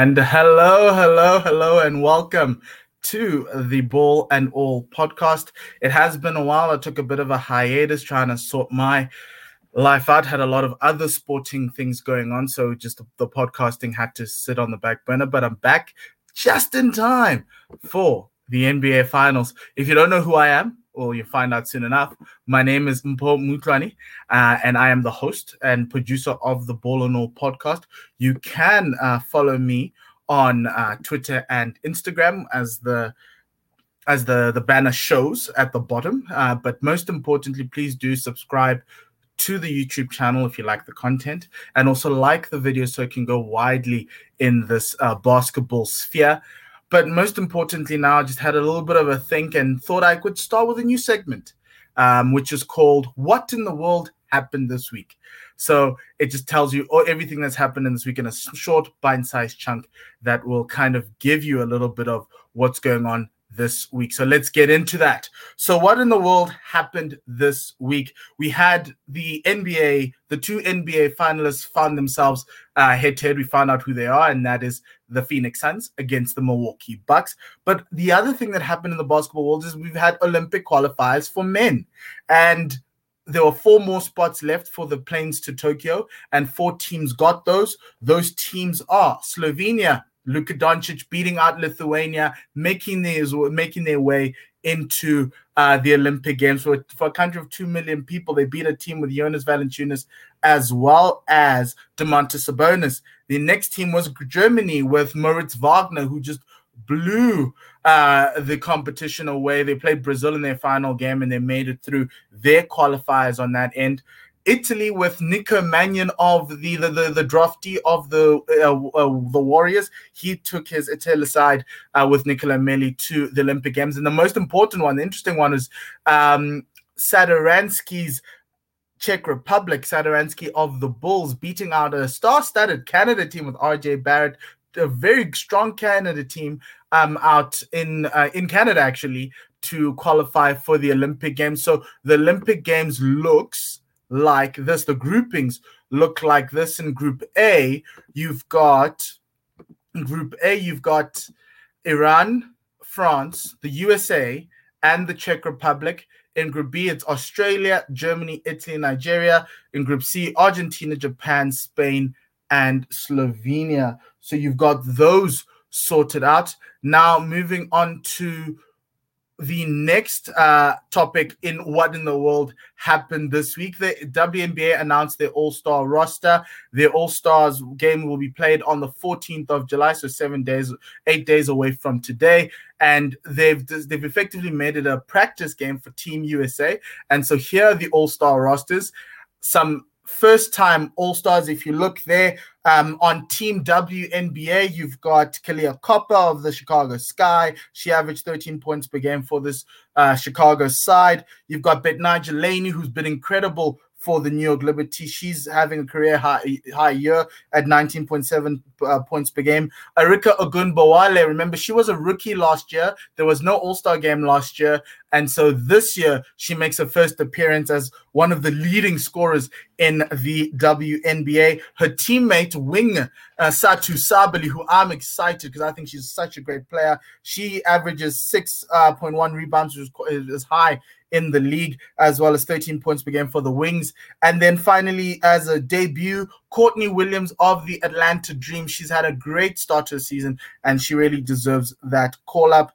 And hello, hello, hello, and welcome to the Ball and All podcast. It has been a while. I took a bit of a hiatus trying to sort my life out. Had a lot of other sporting things going on, so just the podcasting had to sit on the back burner. But I'm back just in time for the NBA Finals. If you don't know who I am, well, you'll find out soon enough. My name is Mpo Mutlani, uh, and I am the host and producer of the Ball and All podcast. You can uh, follow me on uh, Twitter and Instagram as the as the the banner shows at the bottom. Uh, but most importantly, please do subscribe to the YouTube channel if you like the content, and also like the video so it can go widely in this uh, basketball sphere. But most importantly, now I just had a little bit of a think and thought I could start with a new segment, um, which is called "What in the World Happened This Week." So it just tells you all, everything that's happened in this week in a short, bite-sized chunk that will kind of give you a little bit of what's going on this week. So let's get into that. So, what in the world happened this week? We had the NBA, the two NBA finalists found themselves uh, head to head. We found out who they are, and that is the Phoenix Suns against the Milwaukee Bucks. But the other thing that happened in the basketball world is we've had Olympic qualifiers for men. And there were four more spots left for the planes to Tokyo, and four teams got those. Those teams are Slovenia, Luka Doncic beating out Lithuania, making their making their way into uh, the Olympic Games. For, for a country of two million people, they beat a team with Jonas Valanciunas as well as Domantas Sabonis. The next team was Germany with Moritz Wagner, who just blew uh, the competition away. They played Brazil in their final game and they made it through their qualifiers on that end. Italy with Nico Mannion of the the, the, the draftee of the uh, uh, the Warriors. He took his Italy side uh, with Nicola Melli to the Olympic Games. And the most important one, the interesting one, is um, Satoransky's Czech Republic, Satoransky of the Bulls, beating out a star-studded Canada team with RJ Barrett, a very strong Canada team um, out in uh, in Canada actually to qualify for the Olympic Games. So the Olympic Games looks like this. The groupings look like this. In Group A, you've got Group A, you've got Iran, France, the USA, and the Czech Republic. In Group B, it's Australia, Germany, Italy, Nigeria. In Group C, Argentina, Japan, Spain, and Slovenia. So you've got those sorted out. Now, moving on to the next uh, topic in what in the world happened this week. The WNBA announced their All Star roster. Their All Stars game will be played on the 14th of July, so seven days, eight days away from today. And they've they've effectively made it a practice game for Team USA. And so here are the All Star rosters. Some first time All Stars. If you look there um, on Team WNBA, you've got Kahleah Copper of the Chicago Sky. She averaged 13 points per game for this uh, Chicago side. You've got Betnijah Laney, who's been incredible for the New York Liberty. She's having a career high, high year at 19.7 uh, points per game. Arike Ogunbowale, remember, she was a rookie last year. There was no All Star game last year. And so this year, she makes her first appearance as one of the leading scorers in the WNBA. Her teammate, wing uh, Satou Sabally, who I'm excited because I think she's such a great player. She averages 6.1 uh, rebounds, which is high in the league, as well as 13 points per game for the Wings. And then finally, as a debut, Courtney Williams of the Atlanta Dream. She's had a great start to the season, and she really deserves that call up.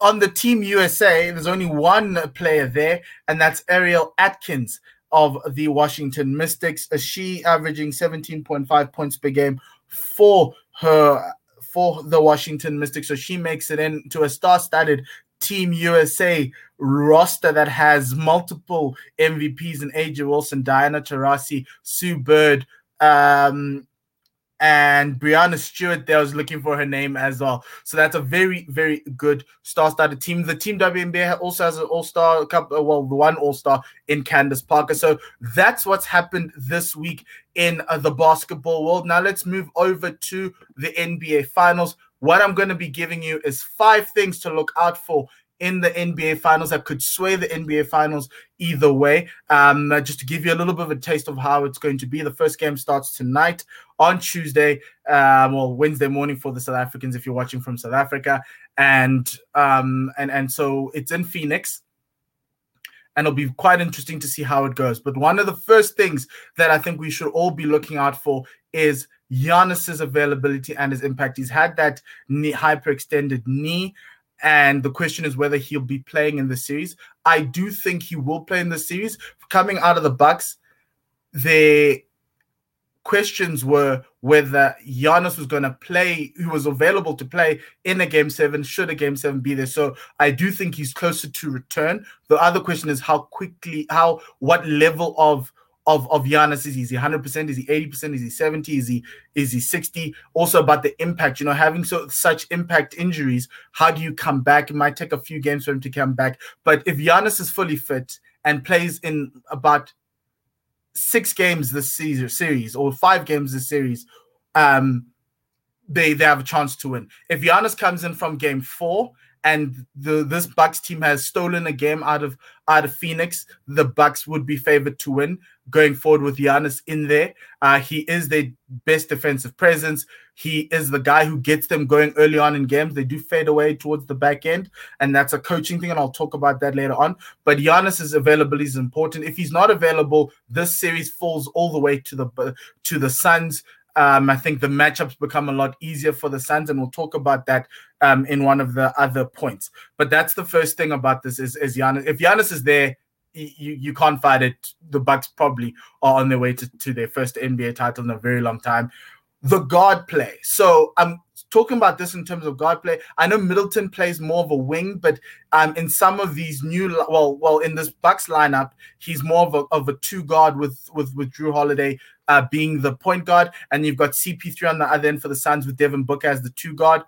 On the Team USA, there's only one player there, and that's Ariel Atkins of the Washington Mystics. She averaging 17.5 points per game for her for the Washington Mystics. So she makes it into a star-studded Team USA roster that has multiple MVPs in A'ja Wilson, Diana Taurasi, Sue Bird, um, and Breanna Stewart. There was looking for her name as well. So that's a very, very good star-studded team. The Team WNBA also has an All-Star couple, uh, well, the one All-Star in Candace Parker. So that's what's happened this week in uh, the basketball world. Now let's move over to the NBA Finals. What I'm going to be giving you is five things to look out for in the NBA Finals that could sway the NBA Finals either way. Um, just to give you a little bit of a taste of how it's going to be, the first game starts tonight on Tuesday, um, well Wednesday morning for the South Africans if you're watching from South Africa, and um, and and so it's in Phoenix and it'll be quite interesting to see how it goes. But one of the first things that I think we should all be looking out for is Giannis's availability and his impact. He's had that knee, hyperextended knee, and the question is whether he'll be playing in the series. I do think he will play in the series. Coming out of the Bucks, the questions were whether Giannis was going to play, who was available to play in a game seven, should a game seven be there. So I do think he's closer to return. The other question is how quickly, how, what level of of of Giannis is he? Is he 100%? Is he 80%? Is he 70? Is he is he 60? Also about the impact, you know, having so such impact injuries, how do you come back? It might take a few games for him to come back. But if Giannis is fully fit and plays in about six games this season series or five games this series, um, they they have a chance to win. If Giannis comes in from game four and the this Bucks team has stolen a game out of out of Phoenix, the Bucks would be favored to win going forward with Giannis in there. Uh, he is their best defensive presence. He is the guy who gets them going early on in games. They do fade away towards the back end, and that's a coaching thing, and I'll talk about that later on. But Giannis's availability is important. If he's not available, this series falls all the way to the to the Suns. Um, I think the matchups become a lot easier for the Suns, and we'll talk about that um, in one of the other points. But that's the first thing about this is, is Giannis. If Giannis is there, you, you can't fight it. The Bucks probably are on their way to, to their first NBA title in a very long time. The guard play. So I'm talking about this in terms of guard play. I know Middleton plays more of a wing, but um, in some of these new, well, well, in this Bucks lineup, he's more of a, of a two guard with with with Jrue Holiday uh, being the point guard, and you've got CP3 on the other end for the Suns with Devin Booker as the two guard.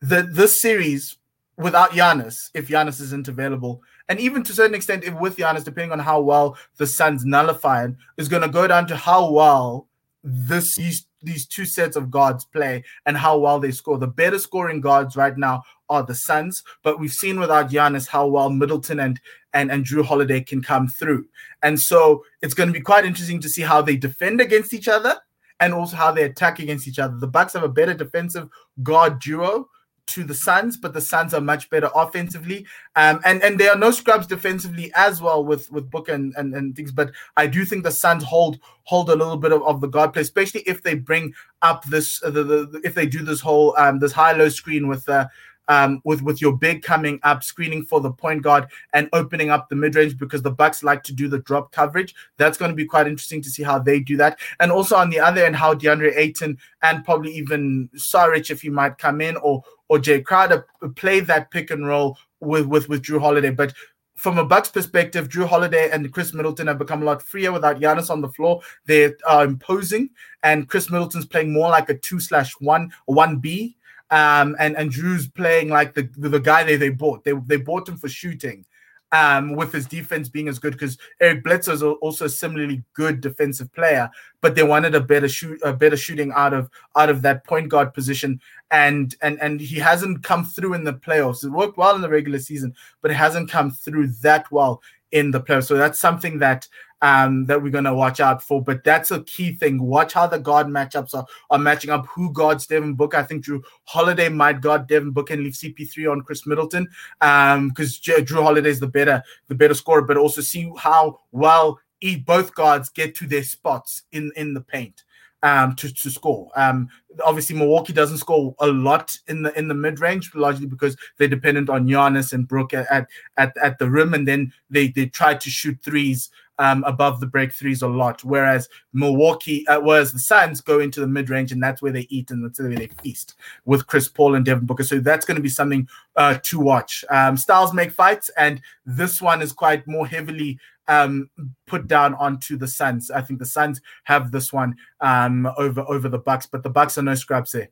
The this series without Giannis, if Giannis isn't available, and even to a certain extent, if with Giannis, depending on how well the Suns nullify is going to go down to how well this these, these two sets of guards play and how well they score. The better scoring guards right now are the Suns, but we've seen without Giannis how well Middleton and and, and Jrue Holiday can come through. And so it's going to be quite interesting to see how they defend against each other and also how they attack against each other. The Bucks have a better defensive guard duo to the Suns, but the Suns are much better offensively. Um, and and there are no scrubs defensively as well with with Booker and, and, and things. But I do think the Suns hold hold a little bit of, of the guard play, especially if they bring up this uh, the, the, if they do this whole um, this high low screen with uh, um, with with your big coming up, screening for the point guard and opening up the mid range because the Bucks like to do the drop coverage. That's going to be quite interesting to see how they do that. And also on the other end, how DeAndre Ayton and probably even Saric, if he might come in, or or Jae Crowder play that pick and roll with with with Jrue Holiday. But from a Bucks perspective, Jrue Holiday and Khris Middleton have become a lot freer without Giannis on the floor. They are imposing, and Khris Middleton's playing more like a two slash one, one B um, and and Jrue's playing like the the guy they they bought. They they bought him for shooting, um, with his defense being as good because Eric Bledsoe is also a similarly good defensive player, but they wanted a better shoot, a better shooting out of out of that point guard position, and and and he hasn't come through in the playoffs. It worked well in the regular season, but it hasn't come through that well in the playoffs. So that's something that um, that we're going to watch out for. But that's a key thing. Watch how the guard matchups are, are matching up. Who guards Devin Booker? I think Jrue Holiday might guard Devin Booker and leave CP3 on Khris Middleton because um, Jrue Holiday is the better the better scorer. But also see how well both guards get to their spots in in the paint um, to, to score. Um, obviously, Milwaukee doesn't score a lot in the in the mid range, largely because they're dependent on Giannis and Brook at, at at the rim, and then they they try to shoot threes um, above the break threes a lot. Whereas Milwaukee, uh, whereas the Suns go into the mid range and that's where they eat and that's where they feast with Chris Paul and Devin Booker. So that's going to be something uh, to watch. Um, styles make fights, and this one is quite more heavily um, put down onto the Suns. I think the Suns have this one um, over over the Bucks, but the Bucks are no scraps there.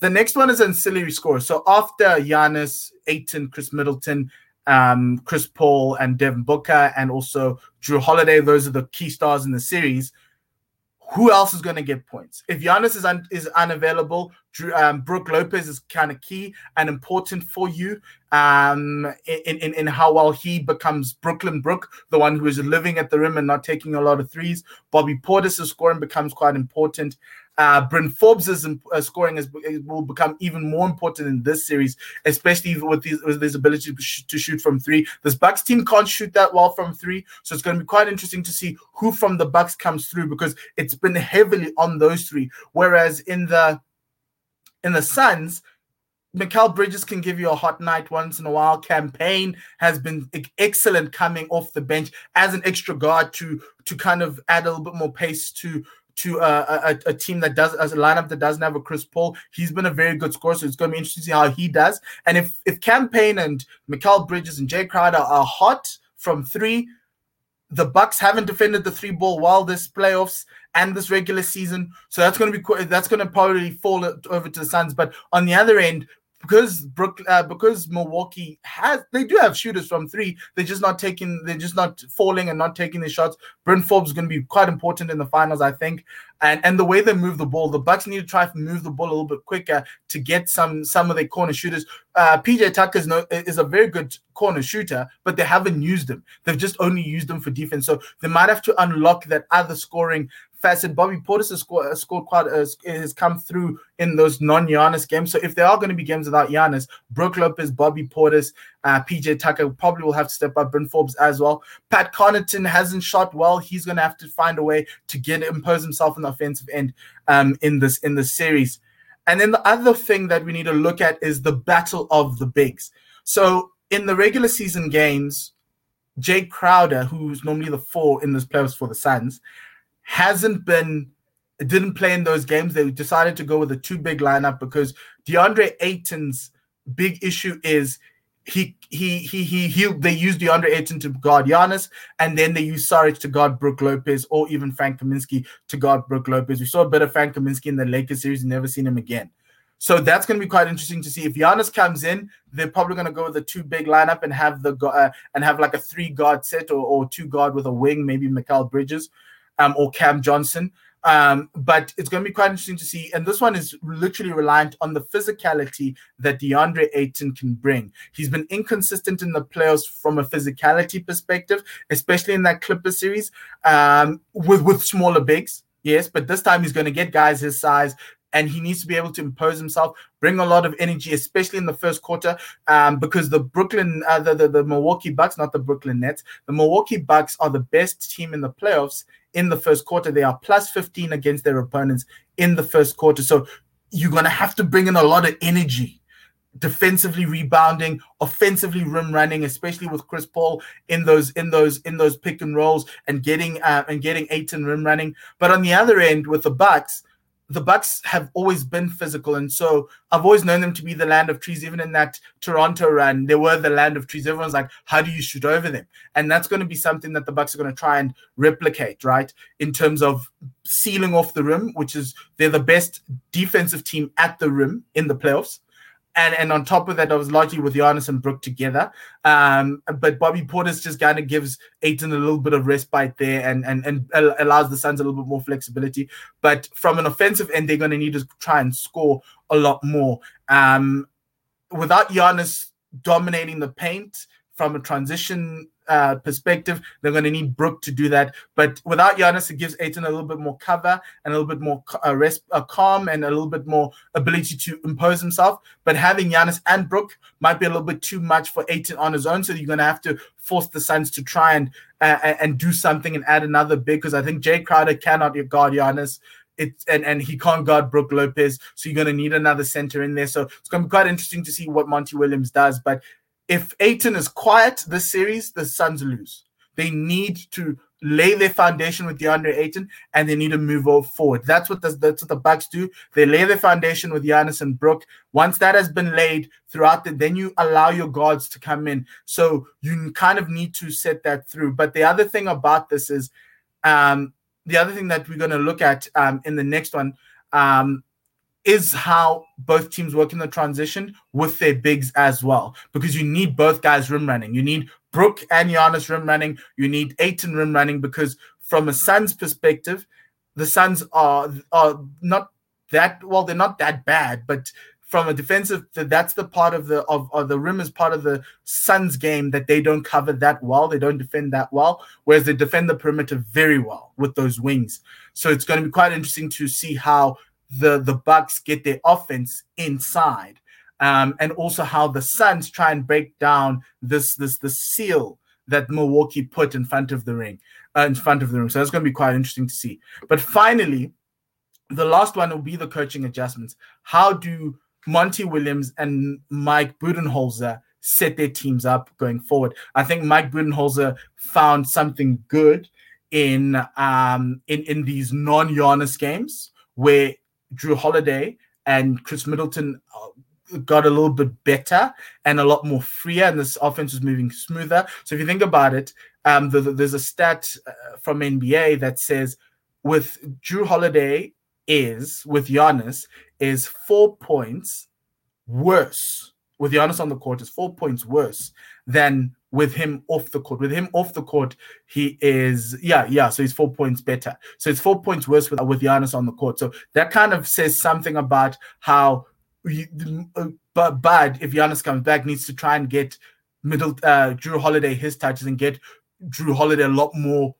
The next one is ancillary scores. So after Giannis, Ayton, Khris Middleton, um, Chris Paul and Devin Booker, and also Jrue Holiday. Those are the key stars in the series. who else is going to get points? If Giannis is un- is unavailable, Jrue, um, Brook Lopez is kind of key and important for you um, in, in in how well he becomes Brooklyn Brook, the one who is living at the rim and not taking a lot of threes. Bobby Portis' scoring becomes quite important. Uh, Bryn Forbes' uh, scoring is, will become even more important in this series, especially with, with his ability to, sh- to shoot from three. This Bucks team can't shoot that well from three, so it's going to be quite interesting to see who from the Bucks comes through because it's been heavily on those three. Whereas in the in the Suns, Mikal Bridges can give you a hot night once in a while. Cam Payne has been excellent coming off the bench as an extra guard to to kind of add a little bit more pace to to uh, a, a, a, team that does as a lineup that doesn't have a Chris Paul. He's been a very good scorer, so it's going to be interesting to see how he does. And if if Cam Payne and Mikal Bridges and Jae Crowder are hot from three, the Bucks haven't defended the three ball well this playoffs and this regular season, so that's going to be that's going to probably fall over to the Suns. But on the other end, because Brook, uh, because Milwaukee has they do have shooters from three. They're just not taking. They're just not falling and not taking the shots. Bryn Forbes is going to be quite important in the finals, I think. And and the way they move the ball, the Bucks need to try to move the ball a little bit quicker to get some some of their corner shooters. Uh, PJ Tucker is, no, is a very good corner shooter, but they haven't used him. They've just only used him for defense. So they might have to unlock that other scoring facet. Bobby Portis has scored, has scored quite uh, has come through in those non-Giannis games. So if there are going to be games without Giannis, Brook Lopez, Bobby Portis, uh, PJ Tucker probably will have to step up. Bryn Forbes as well. Pat Connaughton hasn't shot well. He's going to have to find a way to get impose himself in the offensive end um, in this in this series. And then the other thing that we need to look at is the battle of the bigs. So in the regular season games, Jake Crowder, who's normally the four in this playoffs for the Suns, hasn't been didn't play in those games. They decided to go with a two big lineup because DeAndre Ayton's big issue is he he he he he they used DeAndre Ayton to guard Giannis, and then they used Saric to guard Brook Lopez or even Frank Kaminsky to guard Brook Lopez. We saw a bit of Frank Kaminsky in the Lakers series, never seen him again. So that's going to be quite interesting to see. If Giannis comes in, they're probably going to go with a two big lineup and have the uh, and have like a three guard set or, or two guard with a wing, maybe Mikal Bridges um, or Cam Johnson. Um, but it's going to be quite interesting to see. And this one is literally reliant on the physicality that DeAndre Ayton can bring. He's been inconsistent in the playoffs from a physicality perspective, especially in that Clipper series um, with, with smaller bigs. Yes, but this time he's going to get guys his size, and he needs to be able to impose himself, bring a lot of energy, especially in the first quarter, um, because the Brooklyn, uh, the, the, the Milwaukee Bucks, not the Brooklyn Nets, the Milwaukee Bucks are the best team in the playoffs in the first quarter. They are plus 15 against their opponents in the first quarter. So you're going to have to bring in a lot of energy defensively rebounding offensively rim running especially with chris paul in those in those in those pick and rolls and getting uh, and getting Ayton and rim running but on the other end with the bucks the Bucks have always been physical, and so I've always known them to be the land of trees. Even in that Toronto run, they were the land of trees. Everyone's like, "How do you shoot over them?" And that's going to be something that the Bucks are going to try and replicate, right? In terms of sealing off the rim, which is they're the best defensive team at the rim in the playoffs and and on top of that, I was largely with Giannis and Brook together. Um, but Bobby Portis just kind of gives Ayton a little bit of respite there, and and and allows the Suns a little bit more flexibility. But from an offensive end, they're going to need to try and score a lot more. Um, without Giannis dominating the paint from a transition uh, perspective. They're going to need Brook to do that. But without Giannis, it gives Ayton a little bit more cover and a little bit more uh, rest, uh, calm and a little bit more ability to impose himself. But having Giannis and Brook might be a little bit too much for Ayton on his own. So you're going to have to force the Suns to try and uh, and do something and add another big because I think Jae Crowder cannot guard Giannis. It's, and, and he can't guard Brook Lopez, so you're going to need another center in there. So it's going to be quite interesting to see what Monty Williams does. But if Ayton is quiet this series, the Suns lose. They need to lay their foundation with DeAndre Ayton and they need to move forward. That's what the, that's what the Bucks do. They lay their foundation with Giannis and Brook. Once that has been laid throughout the, then you allow your guards to come in. So you kind of need to set that through. But the other thing about this is um, the other thing that we're going to look at um, in the next one um, is how both teams work in the transition with their bigs as well. Because you need both guys rim running. You need Brook and Giannis rim running. You need Ayton rim running because from a Suns perspective, the Suns are are not that well. They're not that bad, but from a defensive, that's the part of the of, of the rim is part of the Suns game that they don't cover that well. They don't defend that well, whereas they defend the perimeter very well with those wings. So it's going to be quite interesting to see how the the Bucks get their offense inside, um, and also how the Suns try and break down this this the seal that Milwaukee put in front of the ring, uh, in front of the ring. So that's going to be quite interesting to see. But finally, the last one will be the coaching adjustments. How do Monty Williams and Mike Budenholzer set their teams up going forward? I think Mike Budenholzer found something good in um in in these non-Giannis games where Jrue Holiday and Khris Middleton uh, got a little bit better and a lot more freer, and this offense was moving smoother. So if you think about it, um, the, the, there's a stat uh, from NBA that says with Jrue Holiday is with Giannis is four points worse with Giannis on the court is four points worse than with him off the court. With him off the court, he is yeah yeah. So he's four points better. So it's four points worse with with Giannis on the court. So that kind of says something about how. Uh, but Bud, if Giannis comes back, needs to try and get middle uh, Jrue Holiday his touches and get Jrue Holiday a lot more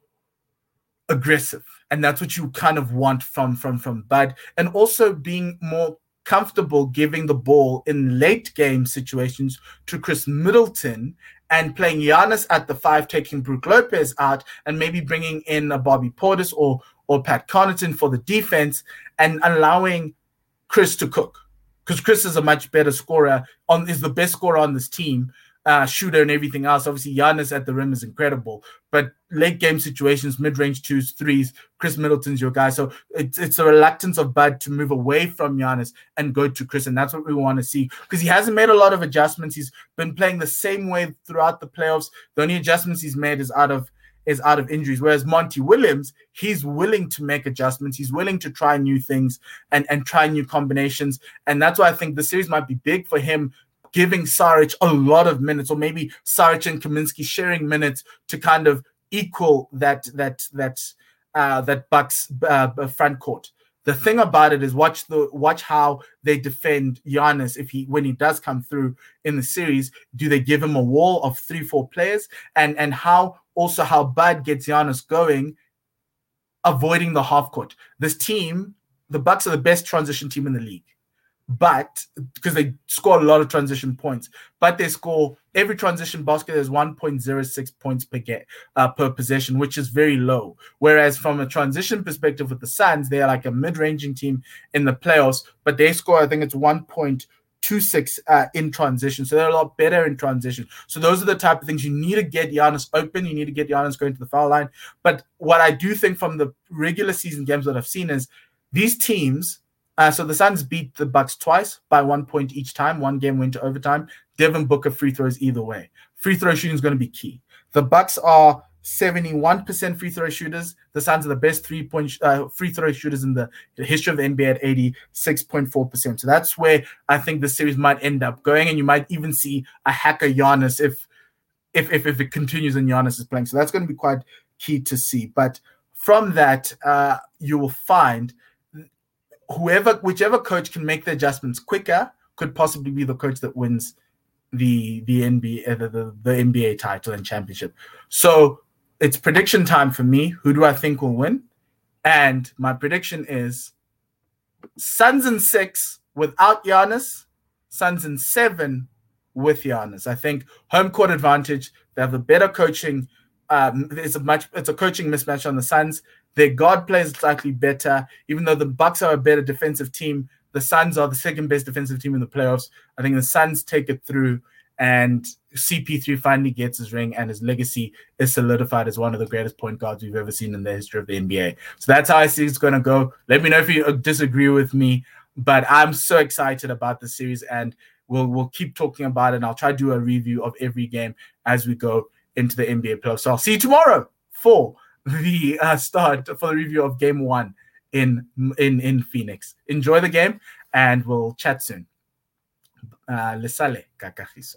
aggressive, and that's what you kind of want from from from Bud, and also being more comfortable giving the ball in late game situations to Khris Middleton and playing Giannis at the five, taking Brook Lopez out, and maybe bringing in a Bobby Portis or or Pat Connaughton for the defense, and allowing Khris to cook. Because Khris is a much better scorer on is the best scorer on this team uh, shooter and everything else. Obviously, Giannis at the rim is incredible, but late game situations, mid range twos, threes, Khris Middleton's your guy. So it's it's a reluctance of Bud to move away from Giannis and go to Khris, and that's what we want to see because he hasn't made a lot of adjustments. He's been playing the same way throughout the playoffs. The only adjustments he's made is out of is out of injuries. Whereas Monty Williams, he's willing to make adjustments. He's willing to try new things and, and try new combinations. And that's why I think the series might be big for him giving Saric a lot of minutes, or maybe Saric and Kaminsky sharing minutes to kind of equal that that that uh, that Bucks uh, front court. The thing about it is watch the watch how they defend Giannis if he when he does come through in the series. Do they give him a wall of three four players and and how also how Bud gets Giannis going, avoiding the half court. This team, the Bucks are the best transition team in the league but because they score a lot of transition points, but they score every transition basket is 1.06 points per get uh, per possession, which is very low. Whereas from a transition perspective with the Suns, they are like a mid-ranging team in the playoffs, but they score I think it's 1.26 uh, in transition, so they're a lot better in transition. So those are the type of things you need to get Giannis open. You need to get Giannis going to the foul line. But what I do think from the regular season games that I've seen is these teams uh, so the Suns beat the Bucks twice by one point each time. One game went to overtime. Devin Booker free throws either way. Free throw shooting is going to be key. The Bucks are 71% free throw shooters. The Suns are the best three point uh, free throw shooters in the, the history of the NBA at 86.4%. So that's where I think the series might end up going, and you might even see a hacker Giannis if if if, if it continues and Giannis is playing. So that's going to be quite key to see. But from that, uh, you will find whoever, whichever coach can make the adjustments quicker, could possibly be the coach that wins the the NBA uh, the, the, the NBA title and championship. So it's prediction time for me. Who do I think will win? And my prediction is Suns in six without Giannis, Suns in seven with Giannis. I think home court advantage. They have the better coaching. Um, it's a much it's a coaching mismatch on the Suns. Their guard plays slightly better, even though the Bucks are a better defensive team. The Suns are the second best defensive team in the playoffs. I think the Suns take it through, and CP3 finally gets his ring, and his legacy is solidified as one of the greatest point guards we've ever seen in the history of the NBA. So that's how I see it's going to go. Let me know if you disagree with me, but I'm so excited about the series, and we'll we'll keep talking about it. And I'll try to do a review of every game as we go into the NBA playoffs. So I'll see you tomorrow for the uh, start for the review of game one in in in Phoenix. Enjoy the game, and we'll chat soon. Uh, le sale, cacajizo.